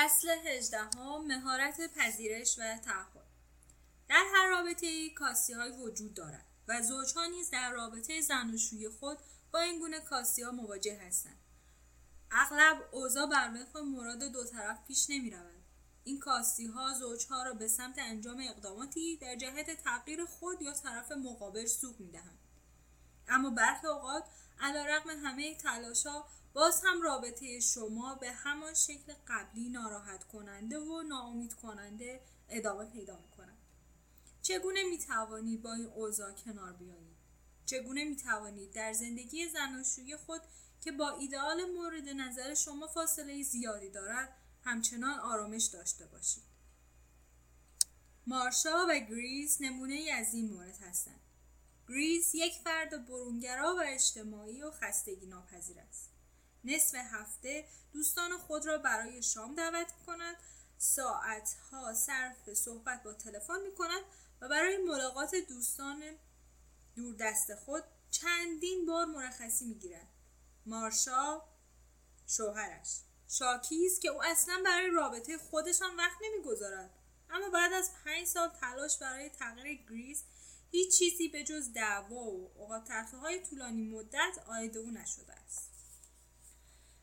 فصل 18 ها مهارت پذیرش و تعهد در هر رابطه ای کاسی های وجود دارد و زوجها نیز در رابطه زناشویی خود با این گونه کاسی ها مواجه هستند اغلب اوضاع بر وفق مراد دو طرف پیش نمی رود. این کاستی ها زوجها را به سمت انجام اقداماتی در جهت تغییر خود یا طرف مقابل سوق می دهند. اما برخی اوقات علیرغم همه تلاشها باز هم رابطه شما به همان شکل قبلی ناراحت کننده و ناامید کننده ادامه پیدا می کند. چگونه می توانید با این اوضاع کنار بیایید؟ چگونه می توانید در زندگی زناشویی خود که با ایدئال مورد نظر شما فاصله زیادی دارد همچنان آرامش داشته باشید. مارشا و گریز نمونه ای از این مورد هستند. گریز یک فرد برونگرا و اجتماعی و خستگی ناپذیر است. نصف هفته دوستان خود را برای شام دعوت می کند ساعتها صرف صحبت با تلفن می کند و برای ملاقات دوستان دور دست خود چندین بار مرخصی می گیرد. مارشا شوهرش. شاکی است که او اصلا برای رابطه خودشان وقت نمی‌گذارد. اما بعد از پنج سال تلاش برای تغییر گریس هیچ چیزی به جز دعوا و اوقات های طولانی مدت آید او نشده است.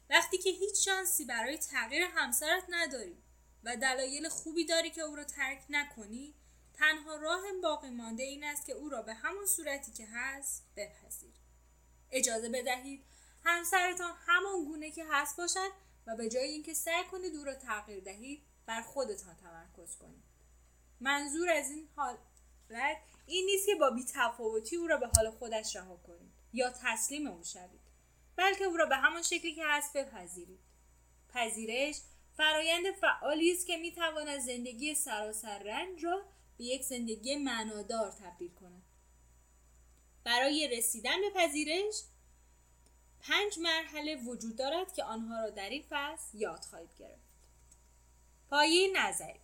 وقتی که هیچ شانسی برای تغییر همسرت نداری و دلایل خوبی داری که او را ترک نکنی تنها راه باقی مانده این است که او را به همان صورتی که هست بپذیر. اجازه بدهید همسرتان همان گونه که هست باشد و به جای اینکه سعی کنید او را تغییر دهید بر خودتان تمرکز کنید. منظور از این حالت این نیست که با بیتفاوتی او را به حال خودش رها کنید یا تسلیم او شوید. بلکه او را به همان شکلی که هست بپذیرید. پذیرش فرایند فعالی است که می‌تواند زندگی سراسر رنج را به یک زندگی معنادار تبدیل کند. برای رسیدن به پذیرش پنج مرحله وجود دارد که آنها را در این فصل یاد خواهید گرفت. پایه نظری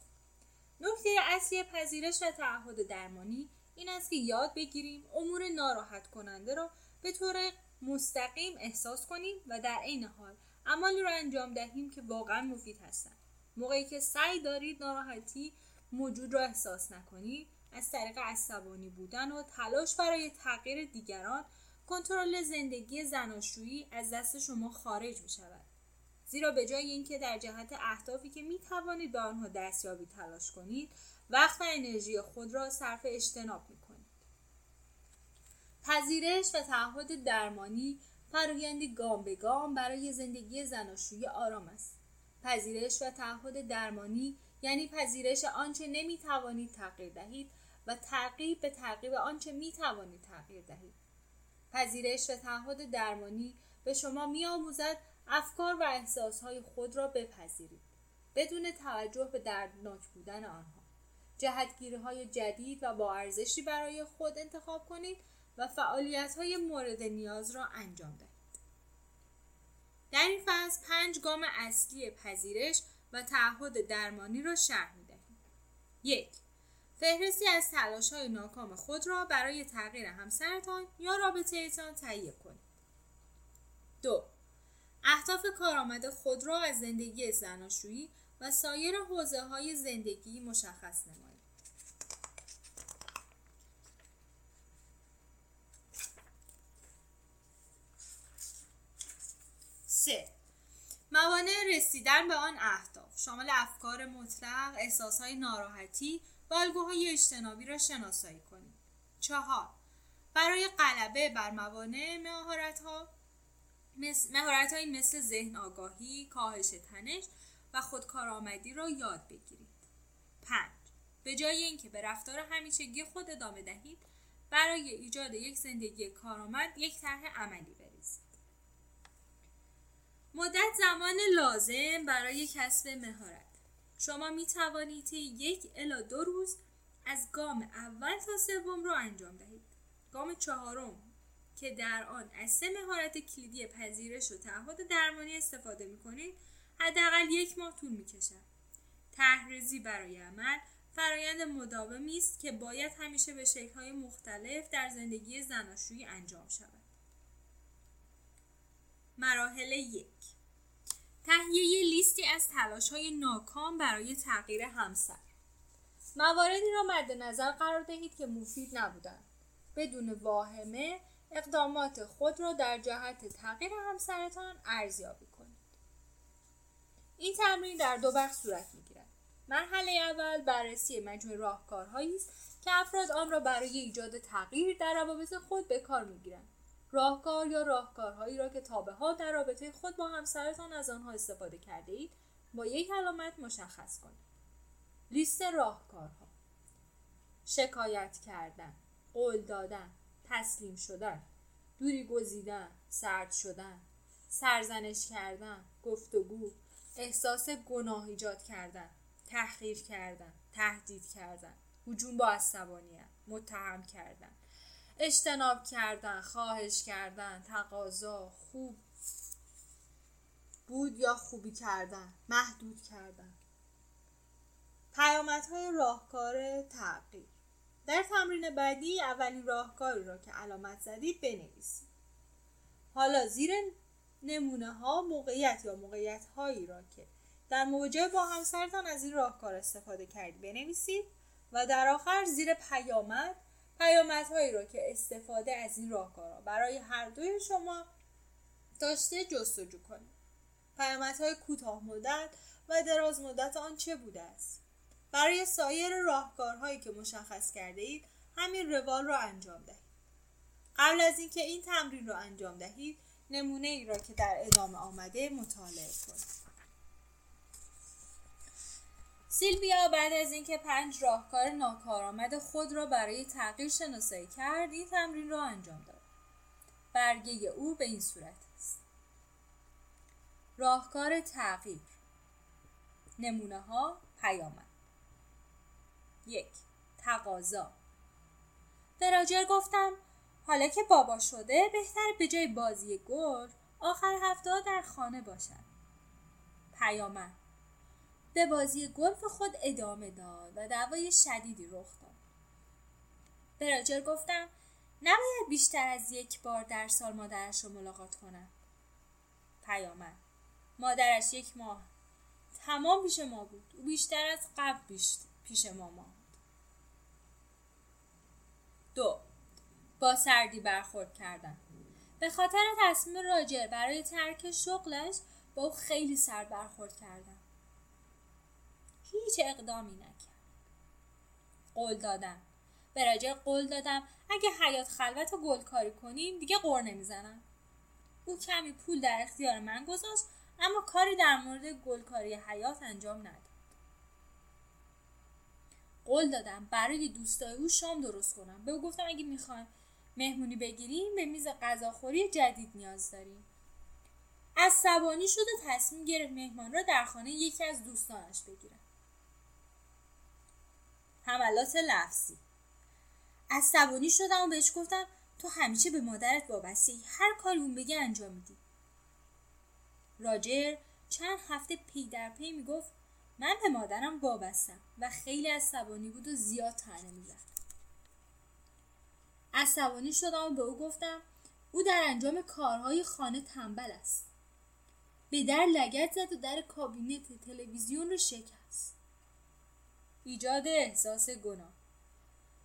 نکته اصلی پذیرش و تعهد درمانی این است که یاد بگیریم امور ناراحت کننده را به طور مستقیم احساس کنیم و در عین حال عملی را انجام دهیم که واقعا مفید هستند موقعی که سعی دارید ناراحتی موجود را احساس نکنید از طریق عصبانی بودن و تلاش برای تغییر دیگران کنترل زندگی زناشویی از دست شما خارج می شود زیرا به جای اینکه در جهت اهدافی که می توانید به آنها دستیابی تلاش کنید وقت و انرژی خود را صرف اجتناب می کنید پذیرش و تعهد درمانی فرایندی گام به گام برای زندگی زناشویی آرام است. پذیرش و تعهد درمانی یعنی پذیرش آنچه نمی توانید تغییر دهید و تعقیب به تعقیب آنچه می توانید تغییر دهید. پذیرش و تعهد درمانی به شما می آموزد افکار و احساسهای خود را بپذیرید بدون توجه به دردناک بودن آنها. جهتگیری های جدید و با ارزشی برای خود انتخاب کنید و فعالیت های مورد نیاز را انجام دهید در این فصل پنج گام اصلی پذیرش و تعهد درمانی را شرح می دهیم. یک فهرستی از تلاش های ناکام خود را برای تغییر همسرتان یا رابطه ایتان تهیه کنید. دو اهداف کارآمد خود را از زندگی زناشویی و سایر حوزه های زندگی مشخص نمایید. سه موانع رسیدن به آن اهداف شامل افکار مطلق، احساسهای ناراحتی و الگوهای اجتنابی را شناسایی کنید. چهار برای غلبه بر موانع مهارت ها های مثل ذهن آگاهی، کاهش تنش و خودکارآمدی را یاد بگیرید. پنج به جای اینکه به رفتار همیشگی خود ادامه دهید برای ایجاد یک زندگی کارآمد یک طرح عملی زمان لازم برای کسب مهارت. شما می توانید یک الا دو روز از گام اول تا سوم را انجام دهید. گام چهارم که در آن از سه مهارت کلیدی پذیرش و تعهد درمانی استفاده می کنید حداقل یک ماه طول می کشد تحریزی برای عمل فرایند مداومی است که باید همیشه به شکل‌های مختلف در زندگی زناشویی انجام شود. مراحل یک. تهیه لیستی از تلاش های ناکام برای تغییر همسر. مواردی را مد نظر قرار دهید که مفید نبودند. بدون واهمه اقدامات خود را در جهت تغییر همسرتان ارزیابی کنید. این تمرین در دو بخش صورت می‌گیرد. مرحله اول بررسی مجموع راهکارهایی است که افراد آن را برای ایجاد تغییر در روابط خود به کار می‌گیرند. راهکار یا راهکارهایی را که تابه ها در رابطه خود با همسرتان از آنها استفاده کرده اید با یک علامت مشخص کنید. لیست راهکارها شکایت کردن قول دادن تسلیم شدن دوری گزیدن سرد شدن سرزنش کردن گفتگو احساس گناه ایجاد کردن تحقیر کردن تهدید کردن هجوم با عصبانیت متهم کردن. اجتناب کردن خواهش کردن تقاضا خوب بود یا خوبی کردن محدود کردن. پیامدهای راهکار تغییر. در تمرین بعدی اولین راهکاری را که علامت زدید بنویسید. حالا زیر نمونه ها موقعیت یا موقعیت هایی را که در مواجهه با همسرتان از این راهکار استفاده کردید بنویسید و در آخر زیر پیامد پیامدهایی را که استفاده از این راهکارها برای هر دوی شما داشته جستجو کنید. پیامدهای کوتاه مدت و دراز مدت آن چه بوده است؟ برای سایر راهکارهایی که مشخص کرده اید همین روال را انجام دهید. قبل از اینکه این تمرین را انجام دهید نمونه ای را که در ادامه آمده مطالعه کنید. سیلویا بعد از اینکه پنج راهکار ناکارآمد خود را برای تغییر شناسایی کرد این تمرین را انجام داد. برگه او به این صورت است. راهکار تغییر نمونه ها پیامد. یک تقاضا به راجر گفتم حالا که بابا شده بهتر به جای بازی گل آخر هفته در خانه باشد پیامد به بازی گلف خود ادامه داد و دعوای شدیدی رخ داد. به راجر گفتم نباید بیشتر از یک بار در سال مادرش رو ملاقات کنم. پیامد. مادرش یک ماه. تمام پیش ما بود. او بیشتر از قبل پیش ما ماند. دو. با سردی برخورد کردن. به خاطر تصمیم راجر برای ترک شغلش با او خیلی سرد برخورد کردم هیچ اقدامی نکرد. قول دادم. به راجر قول دادم. اگه حیات خلوت و گلکاری کنیم دیگه قور نمی‌زنم. او کمی پول در اختیار من گذاشت اما کاری در مورد گلکاری حیات انجام نداد. قول دادم برای دوستای او شام درست کنم. به او گفتم اگه می‌خوایم مهمونی بگیریم به میز غذاخوری جدید نیاز داریم. عصبانی شد و تصمیم گرفت مهمان را در خانه یکی از دوستانش بگیرم حملات لفظی. عصبانی شدم و بهش گفتم تو همیشه به مادرت وابسته هر کاری اون بگه انجام میدی. راجر چند هفته پی در پی می‌گفت من به مادرم وابستم و خیلی عصبانی بود و زیاد تنه می‌زد. عصبانی شدم و به او گفتم او در انجام کارهای خانه تنبل است. به در لگت زد و در کابینت تلویزیون رو شکست. ایجاد احساس گناه.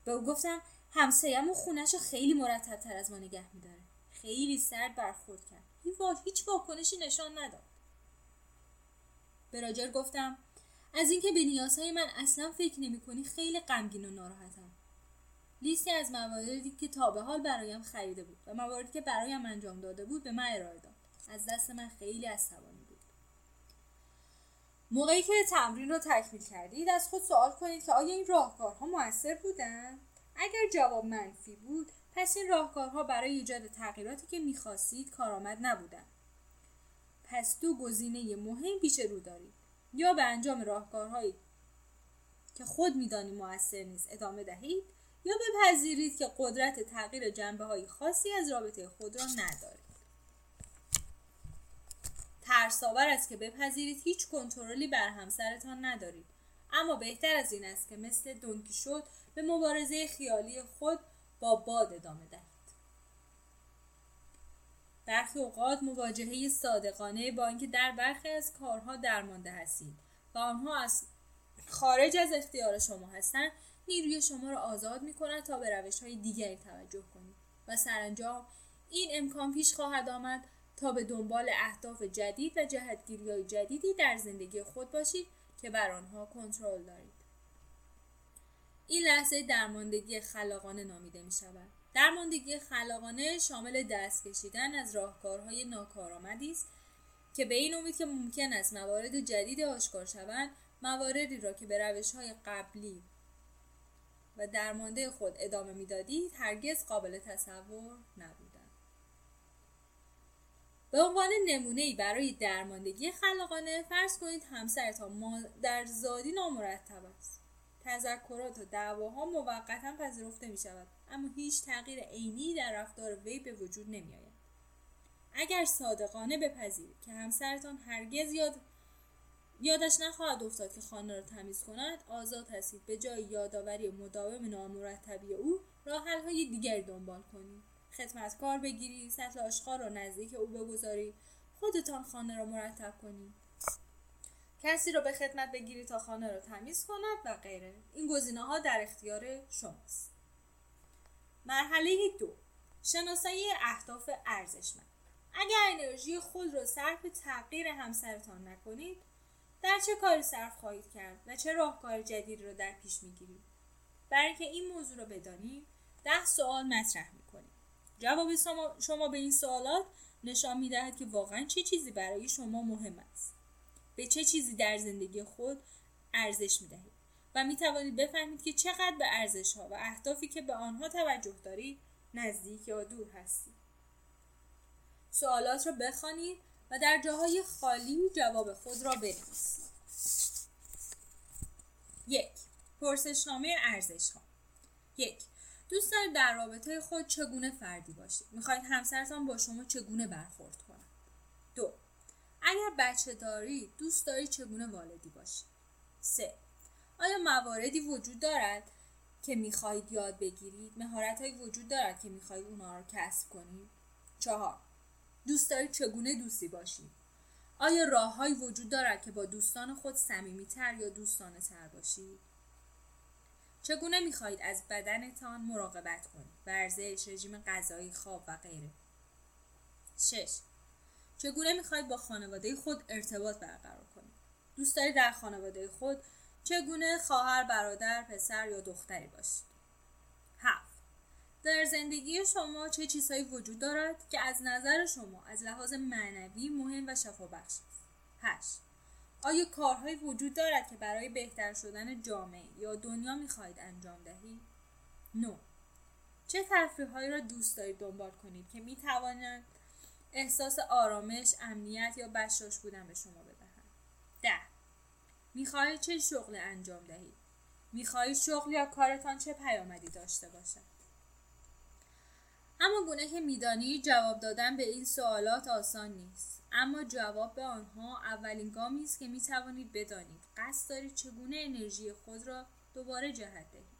به او گفتم همسایه‌مون خونش رو خیلی مرتب تر از ما نگه میداره. خیلی سرد برخورد کرد. هیچ واکنشی نشان نداد. به راجر گفتم از اینکه به نیازهای من اصلا فکر نمی کنی خیلی غمگین و ناراحتم. لیستی از مواردی که تا به حال برایم خریده بود و مواردی که برایم انجام داده بود به من ارائه داد. از دست من خیلی عصبانی موقعی که تمرین رو تکمیل کردید از خود سوال کنید که آیا این راهکارها موثر بودن؟ اگر جواب منفی بود پس این راهکارها برای ایجاد تغییراتی که می‌خواستید کارآمد نبودن. پس دو گزینه مهم پیش رو دارید. یا به انجام راهکارهایی که خود می‌دانید موثر نیست ادامه دهید یا بپذیرید که قدرت تغییر جنبه های خاصی از رابطه خود را ندارید ترساور است که بپذیرید هیچ کنترلی بر همسرتان ندارید. اما بهتر از این است که مثل دونکی شد به مبارزه خیالی خود با باد ادامه دهید. برخی اوقات مواجهه صادقانه با اینکه در برخی از کارها درمانده هستید و آنها از خارج از اختیار شما هستند نیروی شما را آزاد می کند تا به روش های دیگری توجه کنید و سرانجام این امکان پیش خواهد آمد تا به دنبال اهداف جدید و جهتگیری های جدیدی در زندگی خود باشید که بر آنها کنترل دارید. این لحظه درماندگی خلاقانه نامیده می شود درماندگی خلاقانه شامل دست کشیدن از راهکارهای ناکارآمدی است که به این امید که ممکن است موارد جدید آشکار شوند مواردی را که به روش های قبلی و درمانده خود ادامه می‌دادید هرگز قابل تصور نبودند به عنوان نمونه ای برای درماندگی خلاقانه فرض کنید همسرتان در زادی نامرتب است. تذکرات و دعواها موقتا پذیرفته می شود اما هیچ تغییر عینی در رفتار وی به وجود نمی آید. اگر صادقانه بپذیرید که همسرتان هرگز یاد یادش نخواهد افتاد که خانه را تمیز کند آزاد هستید. به جای یادآوری مداوم نامرتبی او راه های دیگری دنبال کنید. خدمتکار بگیرید سطل آشغال را نزدیک او بگذارید خودتان خانه را مرتب کنید کسی را به خدمت بگیرید تا خانه را تمیز کند و غیره. این گزینه ها در اختیار شماست. مرحله دو. شناسایی اهداف ارزشمند. اگر انرژی خود را صرف تغییر همسرتان نکنید در چه کاری صرف خواهید کرد و چه راهکار جدید را در پیش می‌گیرید؟ برای اینکه این موضوع را بدانید ده سوال مطرح می‌کنید جواب شما به این سوالات نشان می‌دهد که واقعا چه چیزی برای شما مهم است. به چه چیزی در زندگی خود ارزش می‌دهید؟ و می توانید بفهمید که چقدر به ارزش ها و اهدافی که به آنها توجه دارید نزدیک یا دور هستید سوالات را بخوانید و در جاهای خالی جواب خود را بنویسید. یک پرسشنامه ارزش ها یک دوست دارید در رابطه خود چگونه فردی باشید؟ می‌خواهید همسرتان با شما چگونه برخورد کند دو اگر بچه دارید دوست دارید چگونه والدی باشید سه آیا مواردی وجود دارد که می‌خواهید یاد بگیرید؟ مهارت وجود دارد که می‌خواهید اونها را کسب کنید؟ چهار دوست دارید چگونه دوستی باشید آیا راههایی وجود دارد که با دوستان خود صمیمیتر یا دوستانه تر باشید چگونه می‌خواهید از بدنتان مراقبت کنید؟ ورزش رژیم غذایی خواب و غیره. شش. چگونه می‌خواهید با خانواده خود ارتباط برقرار کنید؟ دوست دارید در خانواده خود چگونه خواهر برادر پسر یا دختری باشید؟ هفت. در زندگی شما چه چیزهایی وجود دارد که از نظر شما از لحاظ معنوی مهم و شفابخش است؟ هشت. آیا کارهایی وجود دارد که برای بهتر شدن جامعه یا دنیا می‌خواهید انجام دهید؟ نو چه تفریحهایی را دوست دارید دنبال کنید که می‌توانند احساس آرامش امنیت یا بشاش بودن به شما بدهند؟ ده. می‌خواهید چه شغل انجام دهید؟ می‌خواهید شغل یا کارتان چه پیامدی داشته باشد؟ اما گونه که میدانی جواب دادن به این سوالات آسان نیست. اما جواب به آنها اولین گامی است که می توانید بدانید قصد دارید چگونه انرژی خود را دوباره جهت دهید.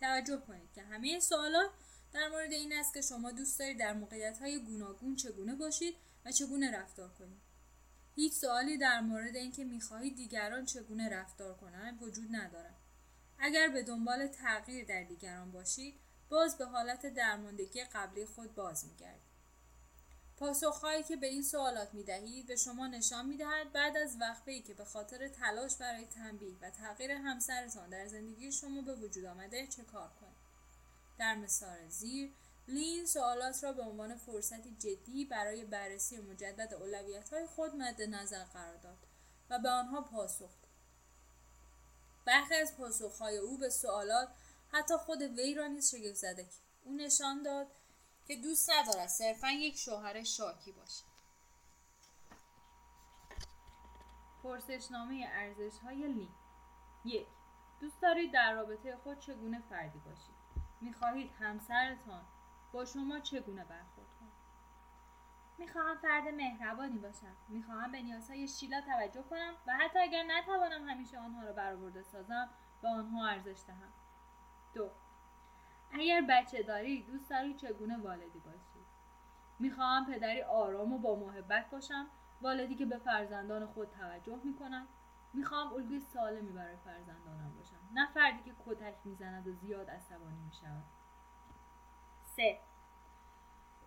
توجه کنید که همه سوالات در مورد این است که شما دوست دارید در موقعیت های گوناگون چگونه باشید و چگونه رفتار کنید. هیچ سوالی در مورد اینکه می‌خواهید دیگران چگونه رفتار کنند وجود ندارد. اگر به دنبال تغییر در دیگران باشید باز به حالت درماندگی قبلی خود باز میگردید. پاسخهایی که به این سوالات می دهید به شما نشان می دهد بعد از وقفه که به خاطر تلاش برای تنبیه و تغییر همسرتان در زندگی شما به وجود آمده چه کار کنید. در مثال زیر لین سوالات را به عنوان فرصتی جدی برای بررسی مجدد اولویت های خود مد نظر قرار داد و به آنها پاسخ داد. برخی از پاسخهای او به سوالات حتی خود وی را نیز شگفت زده او نشان داد که دوست ندارد صرفا یک شوهر شاکی باشد. پرسشنامه ارزش های لین. یک دوست دارید در رابطه خود چگونه فردی باشید؟ می‌خواهید همسرتان با شما چگونه برخورد کند می‌خواهم فرد مهربانی باشم. می‌خواهم به نیازهای شیلا توجه کنم و حتی اگر نتوانم همیشه آنها را برآورده سازم به آنها ارزش دهم. دو اگر بچه داری دوست داری چگونه والدی باشی؟ می‌خواهم پدری آرام و با محبت باشم والدی که به فرزندان خود توجه می‌کند می‌خواهم الگوی سالمی برای فرزندانم باشم. نه فردی که کتک می‌زند و زیاد عصبانی می‌شود. سه.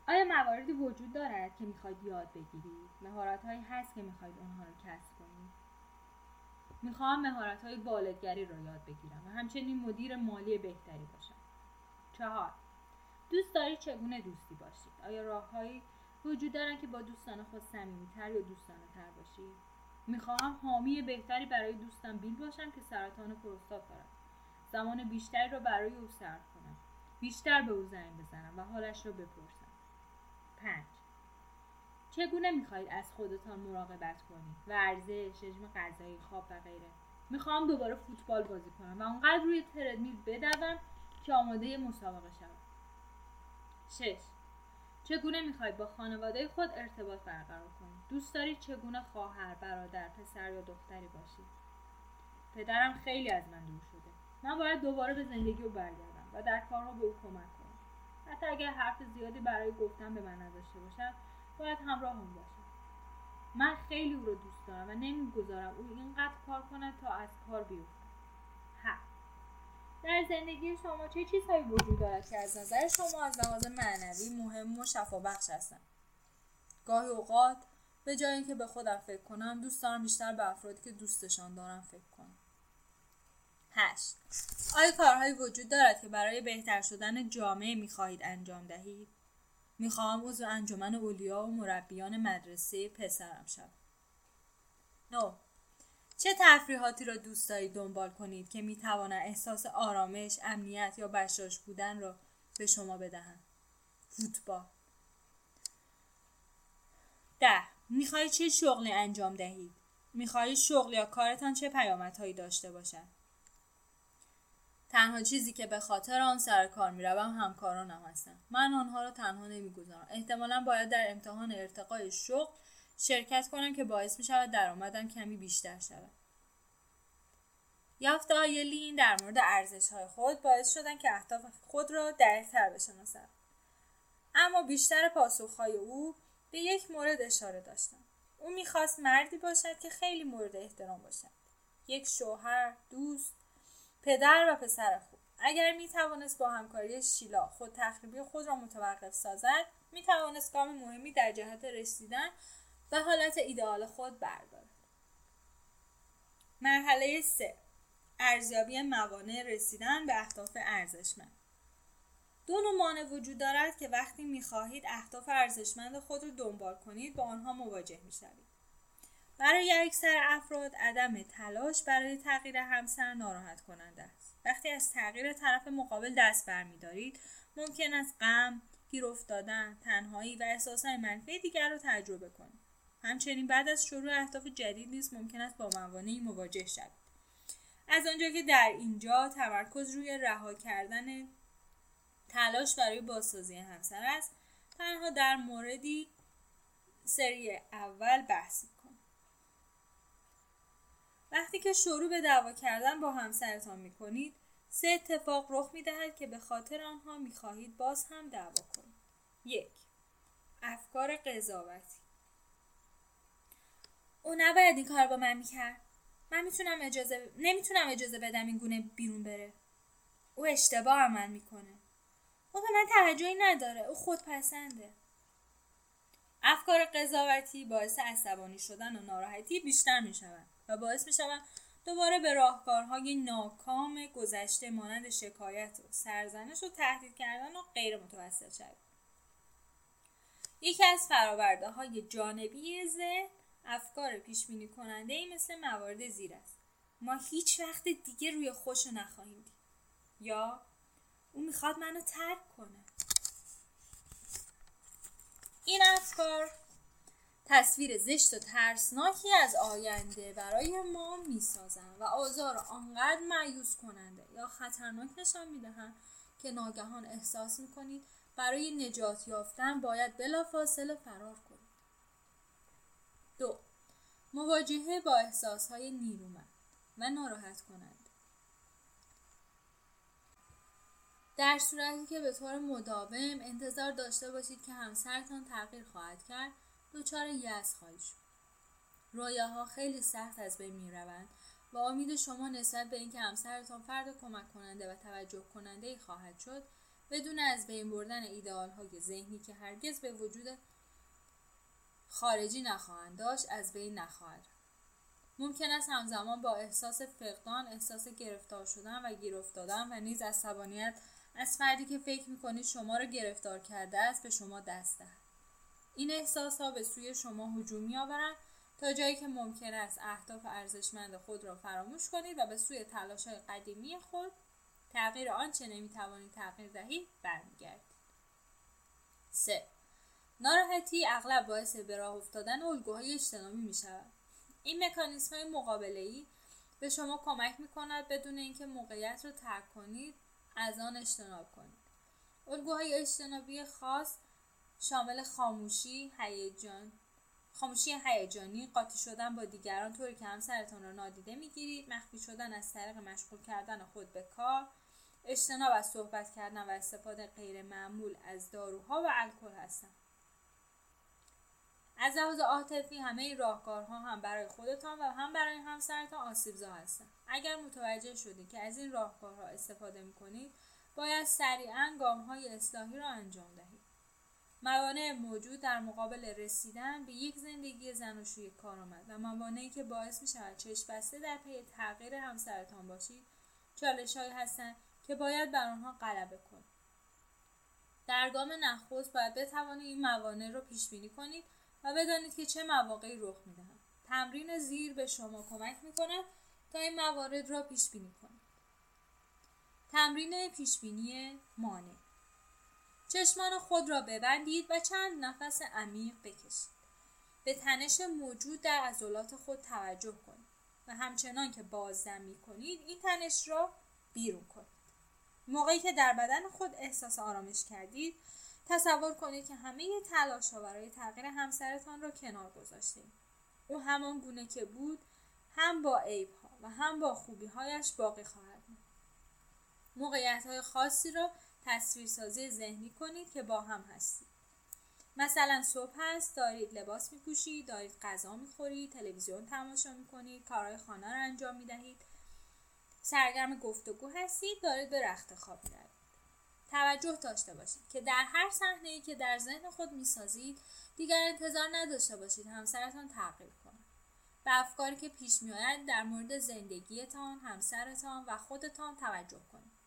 آیا مواردی وجود دارد که می‌خواید یاد بگیرید مهارت هایی هست که می‌خواید اونها رو کسب کنید می‌خواهم مهارت های والدگری را یاد بگیرم و همچنین مدیر مالی بهتری باشم. چهار. دوست داری چگونه دوستی باشید آیا راههایی وجود دارن که با دوستان خود صمیمیتر یا دوستانه تر باشید می‌خواهم حامی بهتری برای دوستم بیل باشم که سرطان پروستات دارد زمان بیشتری را برای او صرف کنم. بیشتر به او زنگ بزنم و حالش را بپرسم. پنج. چگونه می‌خواهید از خودتان مراقبت کنید؟ ورزش رژیم غذایی خواب و غیره. می‌خواهم دوباره فوتبال بازی کنم و اونقدر روی تردمیل بدوم که آماده مسابقه شوم شش. چگونه می‌خواهید با خانواده خود ارتباط برقرار کنید دوست دارید چگونه خواهر برادر پسر یا دختری باشید پدرم خیلی از من دور شده. من باید دوباره به زندگی او برگردم و در کارها به او کمک کنم. حتی اگر حرف زیادی برای گفتن به من نداشته باشم باید همراهم باشم. من خیلی او رو دوست دارم و نمی‌گذارم او اینقدر کار کند تا از کار بیفتد در زندگی شما چه چیزهایی وجود دارد که از نظر شما از لحاظ معنوی مهم و شفابخش هستند؟ گاهی اوقات به جای اینکه به خودم فکر کنم دوست دارم بیشتر به افرادی که دوستشان دارم فکر کنم. هشت. آیا کارهایی وجود دارد که برای بهتر شدن جامعه می‌خواهید انجام دهید؟ می‌خواهم عضو انجمن اولیا و مربیان مدرسه پسرم شوم. نو چه تفریحاتی را دوست دارید دنبال کنید که می‌تواند احساس آرامش امنیت یا بشاش بودن را به شما بدهند؟ فوتبال. ده. می‌خواهید چه شغلی انجام دهید؟ می‌خواهید شغل یا کارتان چه پیامدهایی داشته باشد؟ تنها چیزی که به خاطر آن سر کار می‌روم همکارانم هستند. من آنها را تنها نمی‌گذارم. احتمالا باید در امتحان ارتقای شغل شرکت کنم که باعث می شود درآمدم کمی بیشتر شود. یافته های لین در مورد ارزش های خود باعث شدن که اهداف خود را دقیقتر بشناسد. اما بیشتر پاسخهای او به یک مورد اشاره داشتند. او می‌خواست مردی باشد که خیلی مورد احترام باشد. یک شوهر دوست پدر و پسر خوب. اگر می توانست با همکاری شیلا خود تخریبی خود را متوقف سازد می توانست گام مهمی در جهت رسیدن به حالت ایدئال خود بردارد مرحله سه. ارزیابی موانع رسیدن به اهداف ارزشمند. دو نوع مانع وجود دارد که وقتی می‌خواهید اهداف ارزشمند خود را دنبال کنید با آنها مواجه می‌شوید. برای اکثر افراد عدم تلاش برای تغییر همسر ناراحت کننده است. وقتی از تغییر طرف مقابل دست برمیدارید ممکن است غم گیر افتادن تنهایی و احساسهای منفی دیگر را تجربه کنید. همچنین بعد از شروع اهداف جدید نیز ممکن است با موانعی مواجه شوید از آنجا که در اینجا تمرکز روی رها کردن تلاش برای بازسازی همسر است تنها در موردی سری اول بحث کن وقتی که شروع به دعوا کردن با همسرتان می کنید سه اتفاق رخ می دهد که به خاطر آنها می خواهید باز هم دعوا کنید. یک افکار قضاوتی. او نباید این کار با من می‌کرد. من می‌تونم اجازه نمی‌تونم اجازه بدم این گونه بیرون بره. او اشتباه عمل می‌کنه. او به من توجهی نداره. او خودپسنده. افکار قضاوتی باعث عصبانی شدن و ناراحتی بیشتر می‌شوند و باعث می‌شوند دوباره به راهکارهای ناکام گذشته مانند شکایت و سرزنش و تهدید کردن و غیر متوسل شوید. یکی از فراورده های جانبی ذهن افکار پیش بینی کننده ای مثل موارد زیر است. ما هیچ وقت دیگه روی خوش نخواهیم دید. یا او می‌خواد منو ترک کنه. این افکار تصویر زشت و ترسناکی از آینده برای ما می‌سازند و آزار آنقدر معیوز کننده یا خطرناک نشان می‌دهند که ناگهان احساس می‌کنید برای نجات یافتن باید بلافاصله فرار کنید. دو. مواجهه با احساسهای نیرومند. و ناراحت کنند. در صورتی که به طور مداوم انتظار داشته باشید که همسرتان تغییر خواهد کرد دچار یأس خواهید شد. رویاها خیلی سخت از بین می‌روند و امید شما نسبت به اینکه همسرتان فرد کمک کننده و توجه کننده ای خواهد شد بدون از بین بردن ایدئال های ذهنی که هرگز به وجود خارجی نخواهند داشت از بین نخواهد ممکن است همزمان با احساس فقدان احساس گرفتار شدن و گیر افتادن و نیز عصبانیت از فردی که فکر می‌کنید شما را گرفتار کرده است به شما دست دهد. این احساس ها به سوی شما هجوم میآورند تا جایی که ممکن است اهداف ارزشمند خود را فراموش کنید و به سوی تلاش قدیمی خود تغییر آنچه نمی‌توانید تغییر دهید برمیگردید. ناراحتی اغلب باعث به راه افتادن الگوهای اجتنابی می شود. این مکانیسم های مقابله ای به شما کمک می کند بدون اینکه موقعیت را ترک کنید از آن اجتناب کنید. الگوهای اجتنابی خاص شامل خاموشی، هیجان، خاموشی هیجانی، قاطی شدن با دیگران طوری که همسرتان را نادیده می‌گیرید، مخفی شدن از طریق مشغول کردن خود به کار، اجتناب از صحبت کردن و استفاده غیر معمول از داروها و الکل هستند. از لحاظ عاطفی همه این راهکارها هم برای خودتان و هم برای همسرتان آسیبزا هستند اگر متوجه شدید که از این راهکارها استفاده می‌کنید باید سریعا گامهای اصلاحی را انجام دهید. موانع موجود در مقابل رسیدن به یک زندگی زناشویی کارآمد و موانعی که باعث می شود چشم بسته در پی تغییر همسرتان باشید چالشهایی هستند که باید بر آنها غلبه کنید. در گام نخست باید بتوانید این موانع را پیش بینی کنید و بدانید که چه مواقعی رخ می‌دهند تمرین زیر به شما کمک می‌کند تا این موارد را پیش بینی کنید. تمرین پیش بینی مانع. چشمان خود را ببندید و چند نفس عمیق بکشید. به تنش موجود در عضلات خود توجه کنید و همچنان که بازدم می کنید این تنش را بیرون کنید. موقعی که در بدن خود احساس آرامش کردید تصور کنید که همه تلاش ها برای تغییر همسرتان را کنار گذاشتید او همان گونه که بود هم با عیب ها و هم با خوبی هایش باقی خواهد بود. موقعیت های خاصی را تصویرسازی ذهنی کنید که با هم هستید. مثلا صبح هست دارید لباس میپوشید دارید غذا می‌خورید تلویزیون تماشا می‌کنید کارهای خانه را انجام می‌دهید. سرگرم گفتگو هستید دارید به رخت خواب می‌روید. توجه داشته باشید که در هر صحنه ای که در ذهن خود می‌سازید دیگر انتظار نداشته باشید همسرتان تغییر کند به افکاری که پیش میآید در مورد زندگیتان همسرتان و خودتان توجه کنید.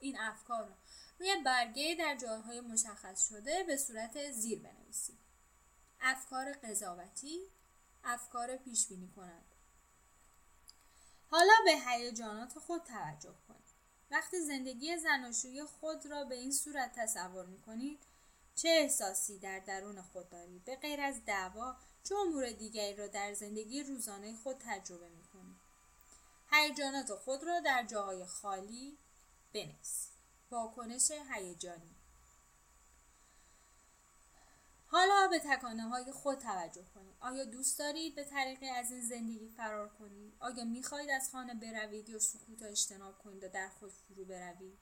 این افکار را روی برگه در جاهای مشخص شده به صورت زیر بنویسید. افکار قضاوتی افکار پیش بینی کنند حالا به هیجانات خود توجه وقتی زندگی زناشویی خود را به این صورت تصور می کنید چه احساسی در درون خود دارید؟ به غیر از دعوا چه امور دیگری را در زندگی روزانه خود تجربه می کنید هیجانات خود را در جاهای خالی بنویسید واکنش هیجانی. حالا به تکانه های خود توجه کنید. آیا دوست دارید به طریقی از این زندگی فرار کنید؟ آیا می‌خواهید از خانه بروید یا سکوت اجتناب کنید و در خود فرو بروید؟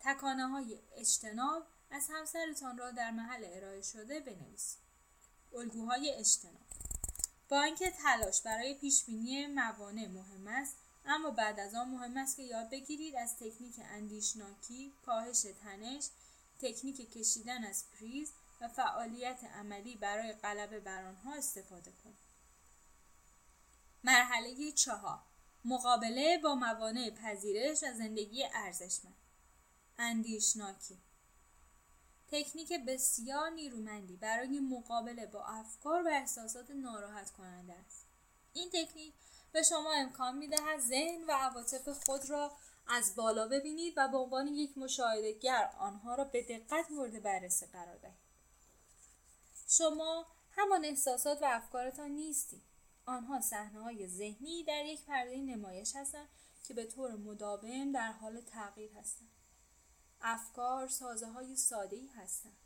تکانه های اجتناب از همسرتان را در محل ارائه شده بنویسید. الگوهای اجتناب با اینکه تلاش برای پیشبینی موانع مهم است اما بعد از آن مهم است که یاد بگیرید از تکنیک اندیشناکی کاهش تنش تکنیک کشیدن از پریز و فعالیت عملی برای غلبه بر آنها استفاده کنید مرحله چهار. مقابله با موانع پذیرش و زندگی ارزشمند. اندیشناکی. تکنیک بسیار نیرومندی برای مقابله با افکار و احساسات ناراحت کننده است. این تکنیک به شما امکان می‌دهد ذهن و عواطف خود را از بالا ببینید و به عنوان یک مشاهدهگر آنها را به دقت مورد بررسی قرار دهید. شما همان احساسات و افکارتان نیستید. آنها صحنه های ذهنی در یک پرده نمایش هستند که به طور مداوم در حال تغییر هستند. افکار سازه های ساده ای هستند.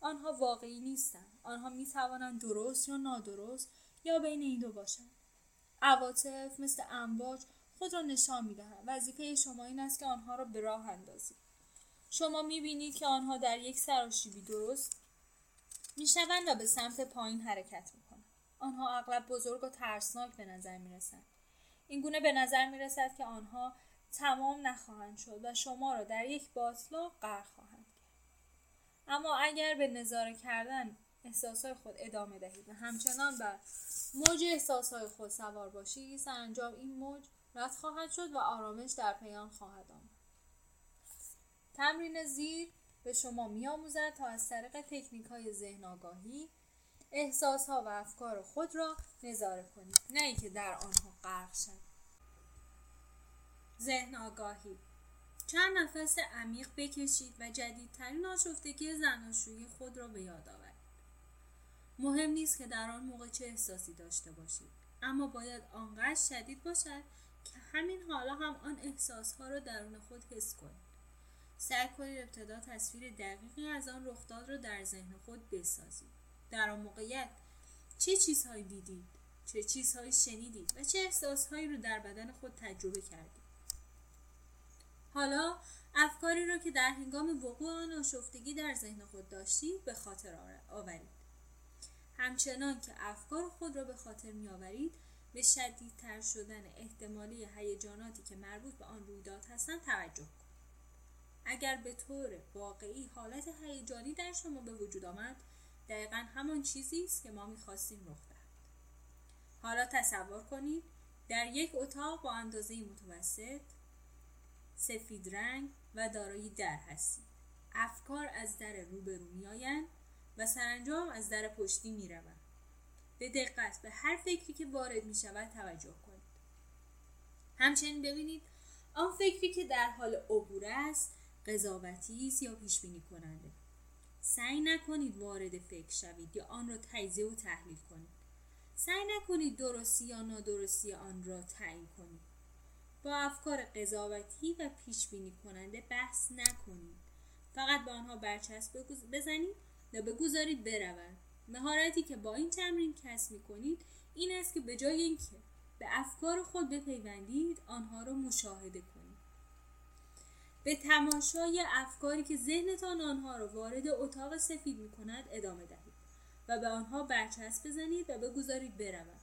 آنها واقعی نیستند. آنها می توانند درست یا نادرست یا بین این دو باشند. عواطف مثل امواج خود را نشان می دهند وظیفه شما این است که آنها را به راه اندازید. شما می‌بینید که آنها در یک سراشیبی درست می‌شوند و به سمت پایین حرکت می‌کنند. آنها اغلب بزرگ و ترسناک به نظر می‌رسند. این گونه به نظر می‌رسد که آنها تمام نخواهند شد و شما را در یک باطلاق غرق خواهند کرد. اما اگر به نظاره کردن احساسهای خود ادامه دهید و همچنان بر موج احساسهای خود سوار باشید سرانجام این موج رد خواهد شد و آرامش در پیان خواهد آمد. تمرین زیر به شما میآموزد تا از طریق تکنیک های ذهن آگاهی احساس ها و افکار خود را نظاره کنید نه اینکه در آنها غرق شوید. ذهن آگاهی چند نفس عمیق بکشید و جدیدترین آشفتگی زناشویی خود را به یاد آورید. مهم نیست که در آن موقع چه احساسی داشته باشید اما باید آنقدر شدید باشد که همین حالا هم آن احساسها را درون خود حس کنید. سعی کنید ابتدا تصویر دقیقی از آن رخداد را در ذهن خود بسازید. در آن موقعیت چه چیزهایی دیدید؟ چه چیزهایی شنیدید؟ و چه احساسهایی رو در بدن خود تجربه کردید؟ حالا افکاری را که در هنگام وقوع آن آشفتگی در ذهن خود داشتید به خاطر آورید. همچنان که افکار خود را به خاطر میآورید به شدیدتر شدن احتمالی هیجاناتی که مربوط به آن رویداد هستند توجه کنید. اگر به طور واقعی حالت هیجانی در شما به وجود آمد دقیقا همان چیزی است که ما می‌خواستیم رخ دهد حالا تصور کنید در یک اتاق با اندازه متوسط سفید رنگ و دارای در هستید افکار از در روبرو میآیند و سرانجام از در پشتی می روند. به دقت به هر فکری که وارد می شود توجه کنید. همچنین ببینید آن فکری که در حال عبور است قضاوتی است یا پیش بینی کننده. سعی نکنید وارد فکر شوید یا آن را تجزیه و تحلیل کنید. سعی نکنید درستی یا نادرستی آن را تعیین کنید. با افکار قضاوتی و پیش بینی کننده بحث نکنید. فقط به آنها برچسب بزنید و بگذارید بروند مهارتی که با این تمرین کسب می کنید این است که به جای اینکه به افکار خود بپیوندید آنها را مشاهده کنید به تماشای افکاری که ذهنتان آنها را وارد اتاق سفید می کند ادامه دهید و به آنها برچسب بزنید و بگذارید بروند.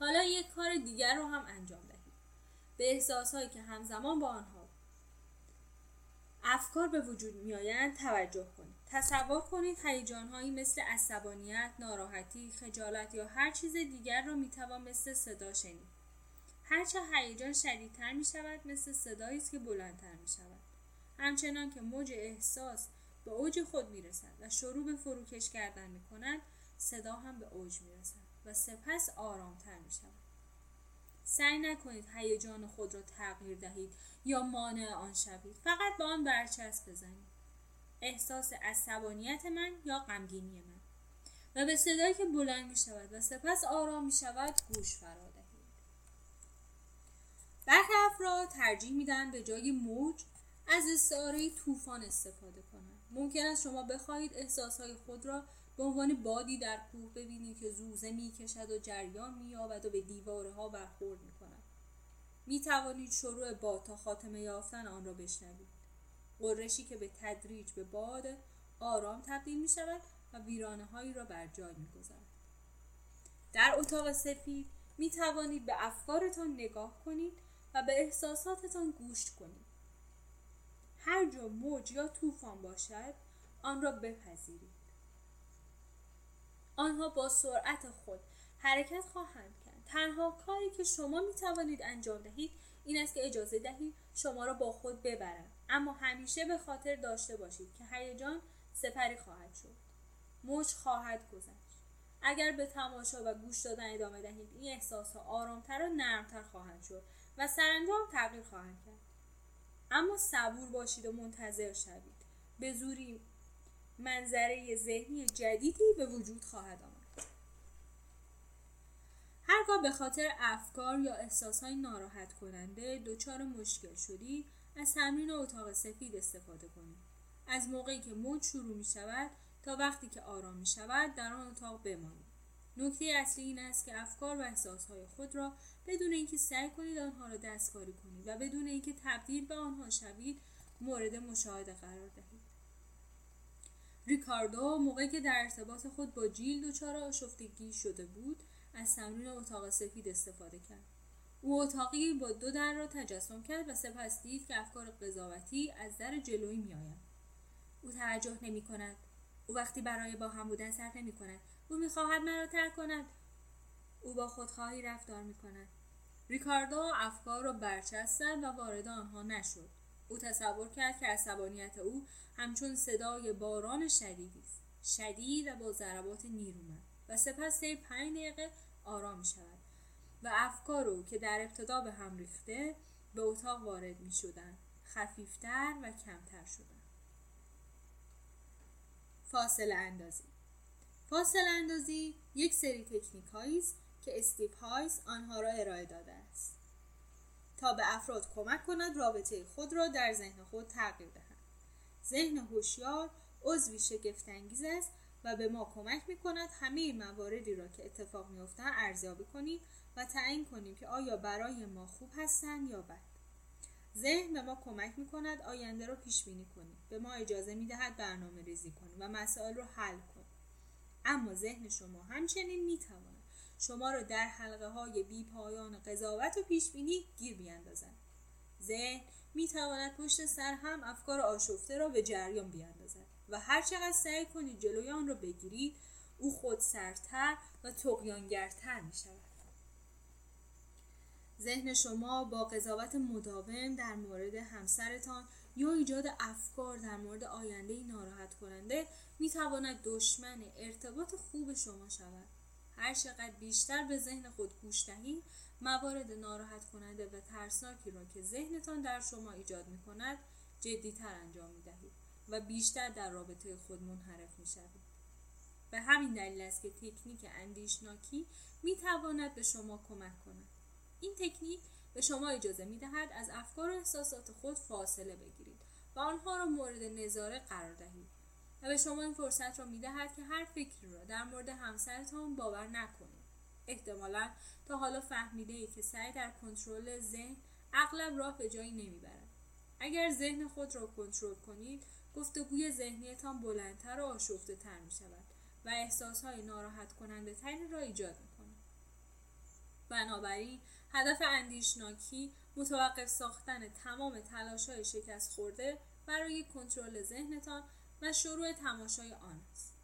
حالا یک کار دیگر را هم انجام دهید. به احساسهایی که همزمان با آنها افکار به وجود میآیند توجه کنید. تصور کنید هیجانهایی مثل عصبانیت ناراحتی خجالت یا هر چیز دیگر را می‌توان مثل صدا شنید. هرچه هیجان شدیدتر می شود مثل صدایی است که بلندتر می شود همچنان که موج احساس به اوج خود می رسد و شروع به فروکش کردن می کند صدا هم به اوج می رسد و سپس آرامتر می شود سعی نکنید هیجان خود را تغییر دهید یا مانع آن شوید. فقط به آن برچسب بزنید. احساس عصبانیت من یا غمگینی من. و به صدایی که بلند می شود و سپس آرام می شود گوش فرا برخی افراد ترجیح میدن به جای موج از استعاره طوفان استفاده کنند ممکن است شما بخواهید احساسهای خود را به عنوان بادی در کوه ببینید که زوزه می کشد و جریان می یابد و به دیوارها برخورد می کند. می توانید شروع باد تا خاتمه یافتن آن را بشنوید. قرشی که به تدریج به باد آرام تبدیل می شود و ویرانه هایی را بر جای می گذارد. در اتاق سفید می توانید به افکارتان نگاه کنید و به احساساتتان گوش کنید. هر جا موج یا طوفان باشد آن را بپذیرید. آنها با سرعت خود حرکت خواهند کرد. تنها کاری که شما می توانید انجام دهید این است که اجازه دهید شما را با خود ببرند اما همیشه به خاطر داشته باشید که هیجان سپری خواهد شد. موج خواهد گذشت. اگر به تماشا و گوش دادن ادامه دهید این احساس ها آرامتر و نرمتر خواهند شد. و سرانجام تغییر خواهند کرد. اما صبور باشید و منتظر شوید. به زوری منظره ذهنی جدیدی به وجود خواهد آمد. هرگاه به خاطر افکار یا احساسهای ناراحت کننده دچار مشکل شدی از تمرین اتاق سفید استفاده کنید. از موقعی که موج شروع می شود تا وقتی که آرام می شود در آن اتاق بمانید. نکته اصلی این است که افکار و احساسهای خود را بدون اینکه سعی کنید آنها را دستکاری کنید و بدون اینکه تبدیل به آنها شوید مورد مشاهده قرار دهید. ریکاردو موقعی که در ارتباط خود با جیل دچار آشفتگی شده بود از تمرین اتاق سفید استفاده کرد. او اتاقی با دو در را تجسم کرد و سپس دید که افکار قضاوتی از در جلویی میآیند. او توجه نمی کند او وقتی برای با هم بودن صرف نمی کند او می‌خواهد مرا ترک کند. او با خودخواهی رفتار می کند ریکاردو افکار را برچستد و وارد آنها نشد. او تصور کرد که عصبانیت او همچون صدای باران شدیدی است. شدید و با ضربات نیرومند و سپس طی پنج دقیقه آرام شود و افکار او که در ابتدا به هم ریخته به اتاق وارد می شدن خفیفتر و کمتر شدن فاصله اندازی فاصله اندازی یک سری تکنیک است که استیو هایس آنها را ارائه داده است. تا به افراد کمک کند رابطه خود را در ذهن خود تغییر دهند ذهن هوشیار عضوی شگفتانگیز است و به ما کمک می کند همه مواردی را که اتفاق میافتند ارزیابی کنیم و تعیین کنیم که آیا برای ما خوب هستند یا بد. ذهن به ما کمک می کند آینده را پیش بینی کنیم. به ما اجازه می دهد برنامه ریزی کنیم و مسائل را حل کنیم. اما ذهن شما همچنین می تواند شما را در حلقه های بی پایان قضاوت و پیش بینی گیر بیاندازد. ذهن می تواند پشت سر هم افکار آشفته را به جریان بیاندازد و هر چقدر سعی کنید جلوی آن را بگیرید او خود سرتر و تقیانگرتر می شود ذهن شما با قضاوت مداوم در مورد همسرتان یا ایجاد افکار در مورد آینده ناراحت کننده می تواند دشمن ارتباط خوب شما شود هر چقدر بیشتر به ذهن خود گوش دهید موارد ناراحت کننده و ترسناکی را که ذهنتان در شما ایجاد می کند جدیتر انجام می دهید و بیشتر در رابطه خود منحرف می. به همین دلیل است که تکنیک اندیشناکی می تواند به شما کمک کند. این تکنیک به شما اجازه می دهد از افکار و احساسات خود فاصله بگیرید و آنها را مورد نظاره قرار دهید و به شما این فرصت را می دهد که هر فکری را در مورد همسرتان باور نکنید. احتمالا تا حالا فهمیده ای که سعی در کنترل ذهن اغلب راه به جایی نمی‌برد. اگر ذهن خود را کنترل کنید گفتگوی ذهنیتان بلندتر و آشفته تر می شود و احساس های ناراحت کننده تری را ایجاد می کند. بنابراین هدف اندیشناکی متوقف ساختن تمام تلاش های شکست خورده برای کنترل ذهنتان و شروع تماشای آن است.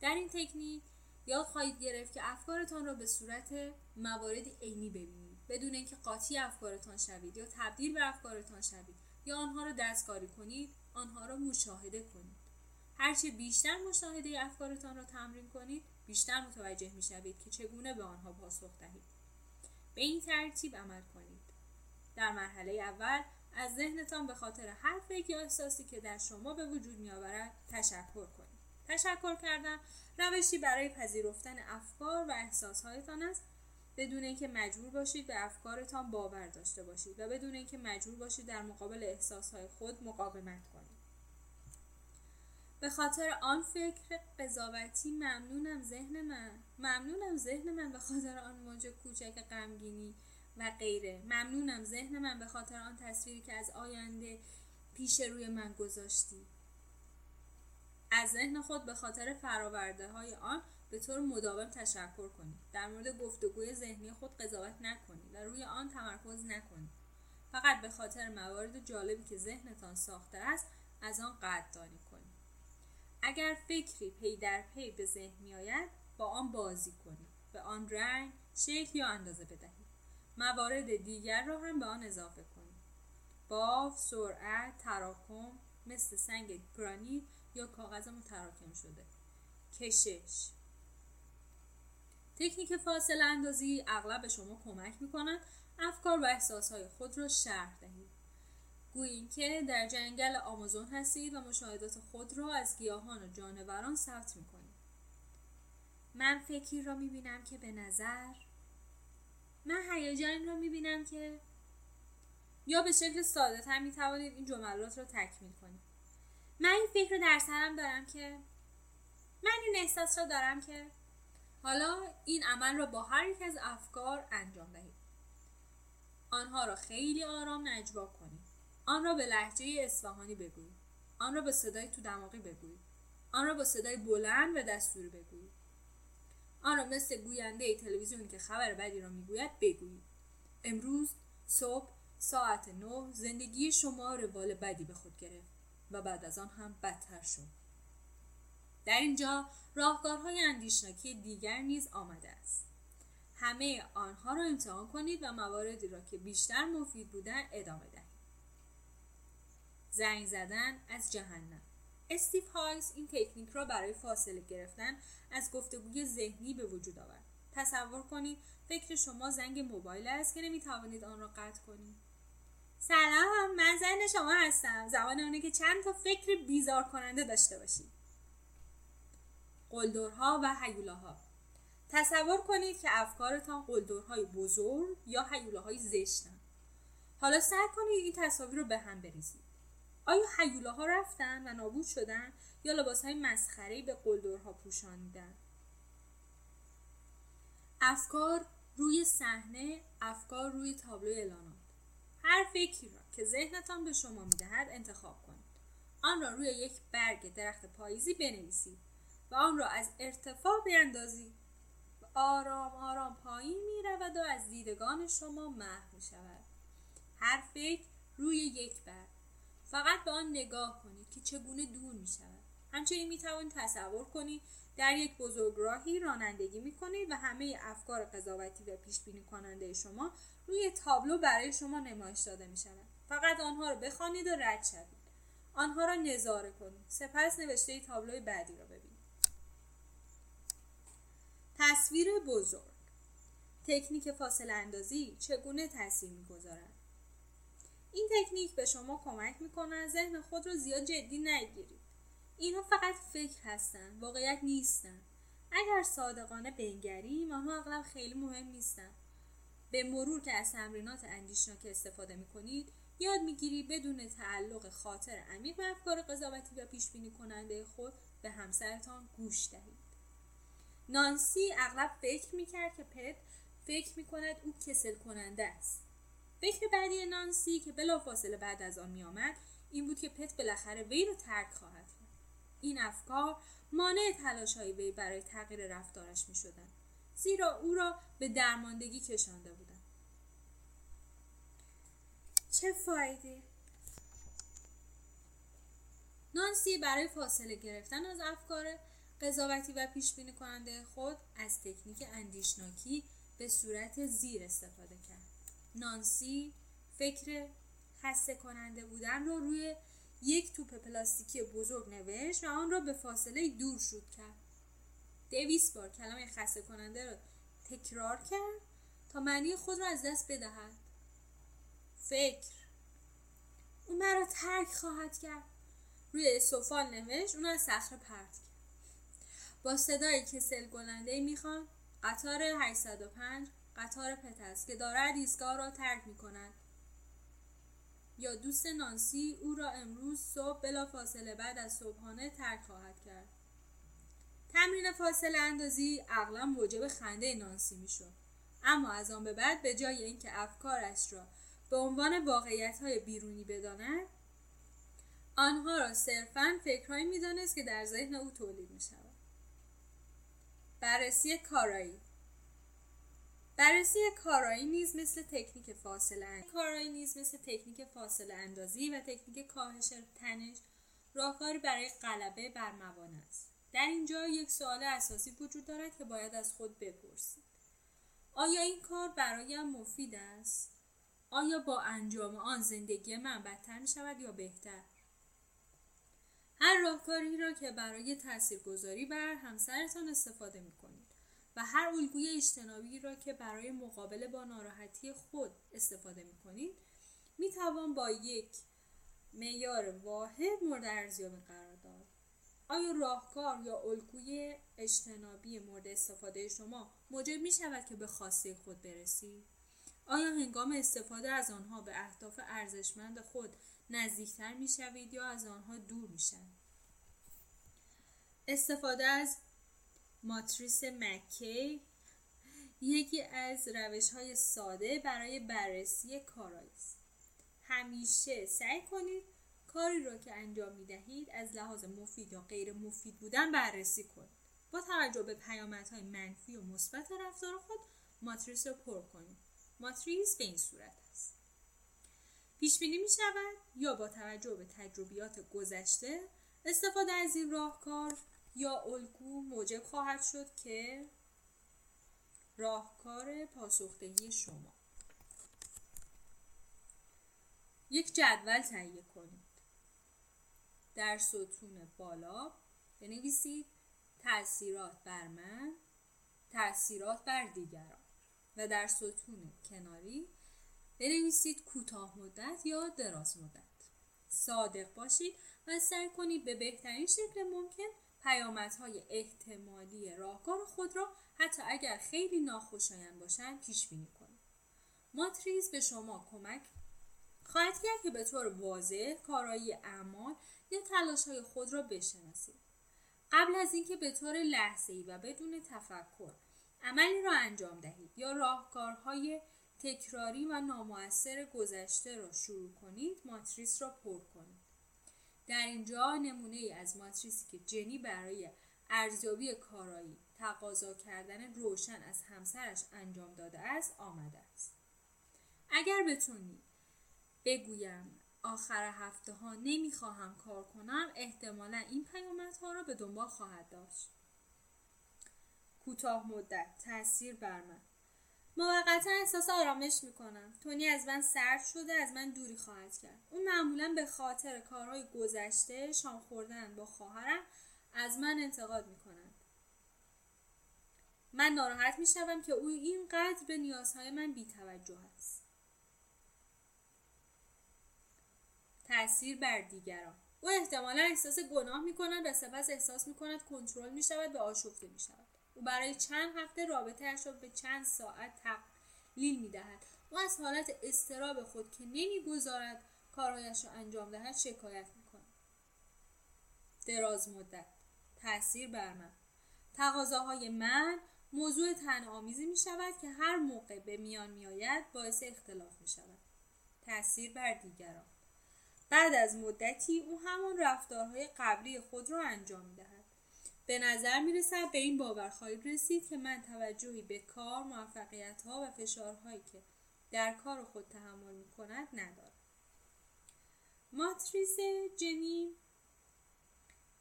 در این تکنیک یاد خواهید گرفت که افکارتان را به صورت موارد عینی ببینید بدون اینکه قاطی افکارتان شوید یا تبدیل به افکارتان شوید یا آنها را دستکاری کنید آنها را مشاهده کنید هرچه بیشتر مشاهده افکارتان را تمرین کنید بیشتر متوجه می شوید که چگونه به آنها پاسخ دهید به این ترتیب عمل کنید. در مرحله اول از ذهنتان به خاطر هر فکر یا احساسی که در شما به وجود می آورد تشکر کنید. تشکر کردن روشی برای پذیرفتن افکار و احساسهایتان است. بدون اینکه مجبور باشید به افکارتان باور داشته باشید و بدون اینکه مجبور باشید در مقابل احساسهای خود مقاومت کنید. به خاطر آن فکر قضاوتی ممنونم ذهن من. ممنونم ذهن من به خاطر آن موج کوچک غمگینی و غیره. ممنونم ذهن من به خاطر آن تصویری که از آینده پیش روی من گذاشتی. از ذهن خود به خاطر فراورده های آن به طور مداوم تشکر کنید. در مورد گفتگوی ذهنی خود قضاوت نکنید و روی آن تمرکز نکنید. فقط به خاطر موارد جالبی که ذهنتان ساخته است از آن قدردانی اگر فکری پی در پی به ذهن میآید با آن بازی کنید. به آن رنگ شکل یا اندازه بدهید. موارد دیگر را هم به آن اضافه کنید. بافت سرعت تراکم مثل سنگ گرانیت یا کاغذ متراکم شده. کشش. تکنیک فاصله اندازی اغلب به شما کمک می‌کنند افکار و احساسهای خود را شرح دهید. گویید که در جنگل آمازون هستید و مشاهدات خود را از گیاهان و جانوران ثبت می‌کنید. من فکری را می‌بینم که به نظر من هیجانی را می‌بینم که یا به شکل ساده تر می توانید این جملات را تکمیل کنید. من این فکر رو در سرم دارم که من این احساس را دارم که حالا این عمل را با هر یک از افکار انجام دهید. آنها را خیلی آرام نجوا کنید. آن را به لحجه اصفهانی بگویید آن را به صدای تو دماغی بگویید آن را با صدای بلند و دستوری بگویید آن را مثل گوینده تلویزیون که خبر بدی را می‌گوید بگویید امروز صبح ساعت نه زندگی شما روال بدی به خود گرفت و بعد از آن هم بدتر شد. در اینجا راهکارهای اندیشناکی دیگر نیز آمده است. همه آنها را امتحان کنید و مواردی را که بیشتر مفید بودن ادامه دهید. زنگ زدن از جهنم. استیو هایز این تکنیک را برای فاصله گرفتن از گفتگوی ذهنی به وجود آورد. تصور کنید فکر شما زنگ موبایل است که نمی توانید آن را قطع کنید. سلام من زن شما هستم. زمان آنه که چند تا فکر بیزار کننده داشته باشید. قلدرها و حیولاها تصور کنید که افکارتان قلدرهای بزرگ یا حیولاهای زشتن. حالا سعی کنید این تصاویر رو به هم بریزید. آیا حیولاها رفتن و نابود شدن یا لباس های مسخری به قلدرها پوشانیدن؟ افکار روی صحنه افکار روی تابلو اعلانات. هر فکری را که ذهنتان به شما می‌دهد انتخاب کنید. آن را روی یک برگ درخت پاییزی بنویسید و آن را از ارتفاع بیاندازید و آرام آرام پایین می رود و از دیدگان شما محو می شود هر فکر روی یک برگ. فقط به آن نگاه کنید که چگونه دور می شود همچنین می توانید تصور کنید در یک بزرگراهی رانندگی می کنید و همه افکار قضاوتی و پیش بینی کننده شما روی تابلو برای شما نمایش داده می شود فقط آنها را بخوانید و رد شوید. آنها را نظاره کنید. سپس نوشته تابلوی بعدی را ببینید. تصویر بزرگ. تکنیک فاصله اندازی چگونه تاثیر می‌گذارد؟ این تکنیک به شما کمک می‌کنه ذهن خود را زیاد جدی نگیرید. اینها فقط فکر هستند واقعیت نیستند اگر صادقانه بنگریم آنها اغلب خیلی مهم نیستند به مرور که از تمرینات اندیشناک استفاده می‌کنید یاد می‌گیری بدون تعلق خاطر عمیق به افکار قضاوتی و پیش بینی کننده خود به همسرتان گوش دهید. نانسی اغلب فکر می‌کرد که پت فکر می‌کند او کسل کننده است. فکر بعدی نانسی که بلافاصله بعد از آن میآمد این بود که پت بالاخره وی را ترک خواهد کرد. این افکار مانع تلاش های وی برای تغییر رفتارش می شدن. زیرا او را به درماندگی کشانده بودند. چه فایده؟ نانسی برای فاصله گرفتن از افکار قضاوتی و پیش بینی کننده خود از تکنیک اندیشناکی به صورت زیر استفاده کرد. نانسی فکر خسته کننده بودن رو روی یک توپ پلاستیکی بزرگ نوشت و آن را به فاصله دور شد کرد. دویس بار کلمه خسته کننده را تکرار کرد تا معنی خود را از دست بدهد. فکر. او مرا ترک خواهد کرد. روی سفال نوشت اون از صخره پرت کرد. با صدای کسل گلنده می‌خوان قطار 805 قطار پت است که دارد ایستگاه را ترک می کند. یا دوست نانسی او را امروز صبح بلا فاصله بعد از صبحانه ترک خواهد کرد. تمرین فاصله اندازی اغلا موجب خنده نانسی می شد. اما از آن به بعد به جای اینکه افکارش را به عنوان واقعیت های بیرونی بداند آنها را صرفا فکرهایی می‌دانست که در ذهن او تولید می شود. بررسی کارایی بررسی کارایی نیز مثل تکنیک فاصله کارایی نیز مثل تکنیک فاصله اندازی و تکنیک کاهش تنش راهکاری برای غلبه بر موانع است. در اینجا یک سوال اساسی وجود دارد که باید از خود بپرسید. آیا این کار برایم مفید است؟ آیا با انجام آن زندگی من بدتر می شود یا بهتر؟ هر راهکاری را که برای تاثیرگذاری بر همسرتان استفاده می و هر الگوی اجتنابی را که برای مقابله با ناراحتی خود استفاده می کنید می توان با یک معیار واحد مورد ارزیابی قرار داد. آیا راهکار یا الگوی اجتنابی مورد استفاده شما موجب می شود که به خواسته خود برسید؟ آیا هنگام استفاده از آنها به اهداف ارزشمند خود نزدیکتر می شوید یا از آنها دور می شوید استفاده از ماتریس مکی یکی از روش های ساده برای بررسی کارایی است. همیشه سعی کنید کاری را که انجام می دهید از لحاظ مفید یا غیر مفید بودن بررسی کنید. با توجه به پیامدهای منفی و مثبت رفتار خود ماتریس را پر کنید. ماتریس به این صورت است. پیش بینی می شود یا با توجه به تجربیات گذشته استفاده از این راهکار یا الگو موجب خواهد شد که راهکار پاسخدهی شما. یک جدول تهیه کنید. در ستون بالا بنویسید تاثیرات بر من تاثیرات بر دیگران. و در ستون کناری بنویسید کوتاه مدت یا دراز مدت. صادق باشید و سعی کنید به بهترین شکل ممکن پیامدهای احتمالی راهکار خود را حتی اگر خیلی ناخوشایند باشند پیش بینی کنید. ماتریس به شما کمک خواهد کرد که به طور واضح کارایی اعمال یا تلاش های خود را بشناسید. قبل از اینکه به طور لحظه‌ای و بدون تفکر عملی را انجام دهید یا راهکارهای تکراری و نامؤثر گذشته را شروع کنید ماتریس را پر کنید. در اینجا نمونه ای از ماتریسی که جنی برای ارزیابی کارایی تقاضا کردن روشن از همسرش انجام داده است آمده است. اگر بتونی بگویم آخر هفته ها نمی‌خواهم کار کنم احتمالا این پیامدها را به دنبال خواهد داشت. کوتاه مدت تاثیر بر من. موقتا احساس آرامش می‌کنم. تونی از من سرد شده از من دوری خواهد کرد. اون معمولا به خاطر کارهای گذشته شام خوردن با خواهرم از من انتقاد می‌کنند من ناراحت می‌شوم که او اینقدر به نیازهای من بیتوجه است. تاثیر بر دیگران. او احتمالا احساس گناه می‌کند و سپس احساس می‌کند کنترل می‌شود و آشفته می‌شود. او برای چند هفته رابطه را به چند ساعت تقلیل می‌دهد. او از حالت استراب خود که نمی‌گذارد کارهایش را انجام دهد شکایت می‌کند. دراز مدت تاثیر بر من. تقاضاهای من موضوع تن آمیزی می شود که هر موقع به میان می آید باعث اختلاف می شود. تاثیر بر دیگران. بعد از مدتی او همان رفتارهای قبلی خود را انجام می دهد. به نظر می رسد به این باور خواهید رسید که من توجهی به کار، موفقیت ها و فشارهایی که در کار خود تحمل می کند ندارم. ماتریس جنی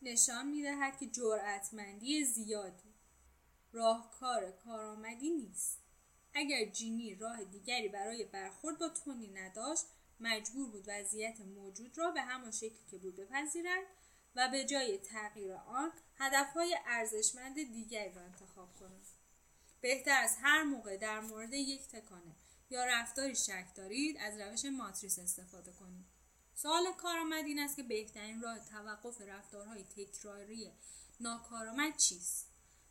نشان می دهد که جرأتمندی زیادی راهکار کارآمدی نیست. اگر جینی راه دیگری برای برخورد با تونی نداشت مجبور بود وضعیت موجود را به همان شکلی که بود بپذیرد و به جای تغییر آن هدفهای ارزشمند دیگری را انتخاب کند بهتر از هر موقع در مورد یک تکانه یا رفتاری شک دارید از روش ماتریس استفاده کنید. سوال کارآمد این است که بهترین راه توقف رفتارهای تکراری ناکارآمد چیست؟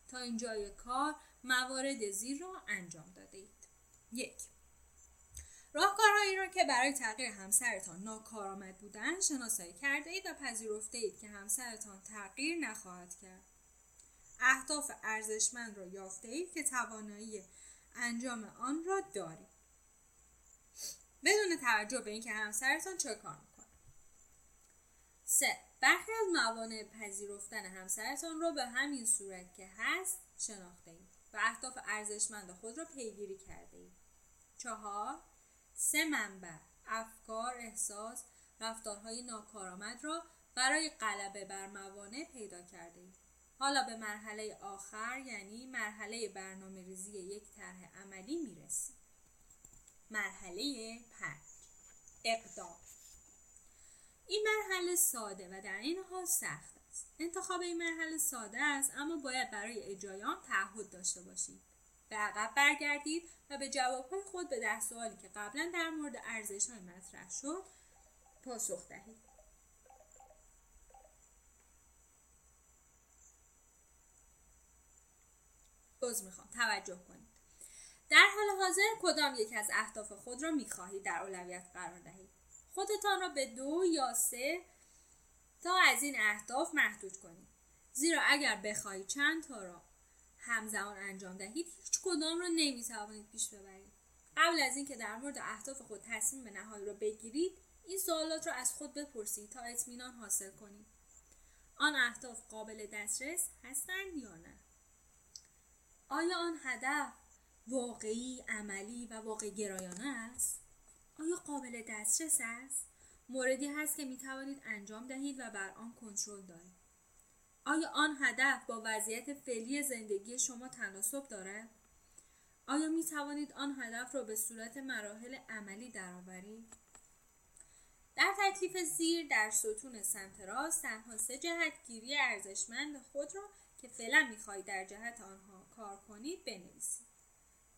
تا اینجای کار موارد زیر را انجام داده اید یک راهکارهایی را که برای تغییر همسرتان ناکارآمد بودن شناسایی کرده اید و پذیرفته اید که همسرتان تغییر نخواهد کرد. اهداف ارزشمند را یافته اید که توانایی انجام آن را دارید. بدون توجه به اینکه همسرتان چه کار می‌کنه سه برخی از موانع پذیرفتن همسرتان را به همین صورت که هست شناخته اید و اهداف ارزشمند خود را پیگیری کرده اید چهار سه منبع افکار احساس رفتارهای ناکارآمد را برای غلبه بر موانع پیدا کرده اید حالا به مرحله آخر یعنی مرحله برنامه ریزی یک طرح عملی می‌رسید مرحله پنج اقدام. این مرحله ساده و در این حال سخت است. انتخاب این مرحله ساده است اما باید برای اجرای آن تعهد داشته باشید به عقب برگردید و به جوابهای خود به ده سوالی که قبلا در مورد ارزش های مطرح شد پاسخ دهید. باز می‌خوام توجه کنید. در حال حاضر کدام یک از اهداف خود را می‌خواهید در اولویت قرار دهید؟ خودتان را به دو یا سه تا از این اهداف محدود کنید. زیرا اگر بخواهید چند تا را همزمان انجام دهید هیچ کدام را نمی‌توانید پیش ببرید. قبل از اینکه در مورد اهداف خود تصمیم نهایی را بگیرید این سوالات را از خود بپرسید تا اطمینان حاصل کنید. آن اهداف قابل دسترس هستند یا نه؟ آیا آن هدف واقعی عملی و واقع گرایانه است؟ آیا قابل دسترس است؟ موردی هست که می توانید انجام دهید و بر آن کنترل دارید. آیا آن هدف با وضعیت فعلی زندگی شما تناسب دارد؟ آیا می توانید آن هدف را به صورت مراحل عملی درآورید؟ در تکلیف زیر در ستون سمت راست تنها سه جهتگیری ارزشمند خود را که فعلا می‌خواهید در جهت آنها کار کنید بنویسید.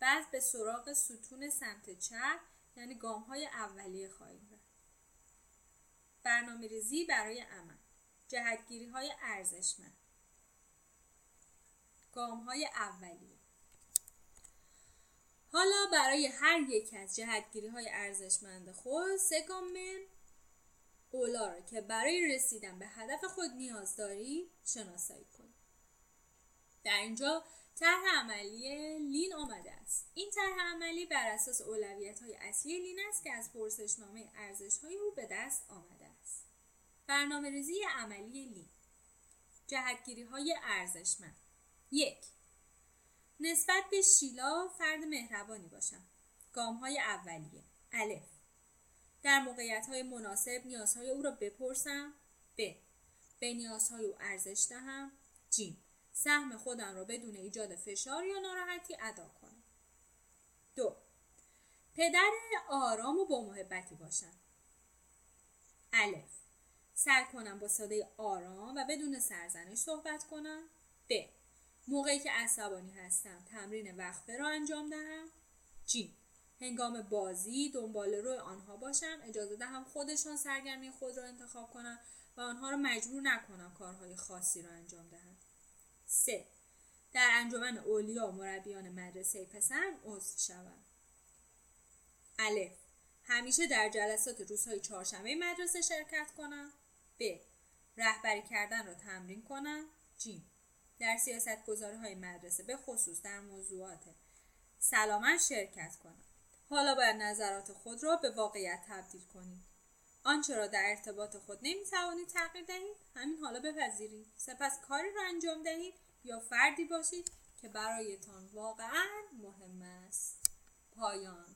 بعد به سراغ ستون سمت چپ یعنی گام های اولیه خواهید رفت. برنامه برای عمل. جهتگیری های ارزشمند. گام های اولیه. حالا برای هر یک از جهتگیری های ارزشمند خود سه گام اولا را که برای رسیدن به هدف خود نیاز داری شناسایی کنید در اینجا طرح عملی لین آمده است. این طرح عملی بر اساس اولویت های اصلی لین است که از پرسشنامه ارزش های او به دست آمده برنامه ریزی عملی لین جهتگیری های ارزشمند. یک. نسبت به شیلا فرد مهربانی باشم. گام های اولیه. الف. در موقعیت های مناسب نیازهای او را بپرسم. ب. به نیازهای او ارزش دهم. جیم سهم خودم را بدون ایجاد فشار یا ناراحتی ادا کنم. دو. پدر آرام و با محبتی باشم. الف. سعی کنم با صدای آرام و بدون سرزنش صحبت کنم. ب. موقعی که عصبانی هستم تمرین وقفه را انجام دهم. جیم هنگام بازی دنبال روی آنها باشم اجازه دهم خودشان سرگرمی خود را انتخاب کنم و آنها را مجبور نکنم کارهای خاصی را انجام دهند 3. در انجمن اولیا و مربیان مدرسه پسرم عضو شوم. الف. همیشه در جلسات روزهای چهارشنبه مدرسه شرکت کنم. ب. رهبری کردن را تمرین کنم جیم در سیاست های مدرسه به خصوص در موضوعات سلامت شرکت کنم حالا باید نظرات خود را به واقعیت تبدیل کنید. آنچه را در ارتباط خود نمی توانید تغییر دهید همین حالا بپذیرید. سپس کاری را انجام دهید یا فردی باشید که برایتان واقعا مهم است. پایان.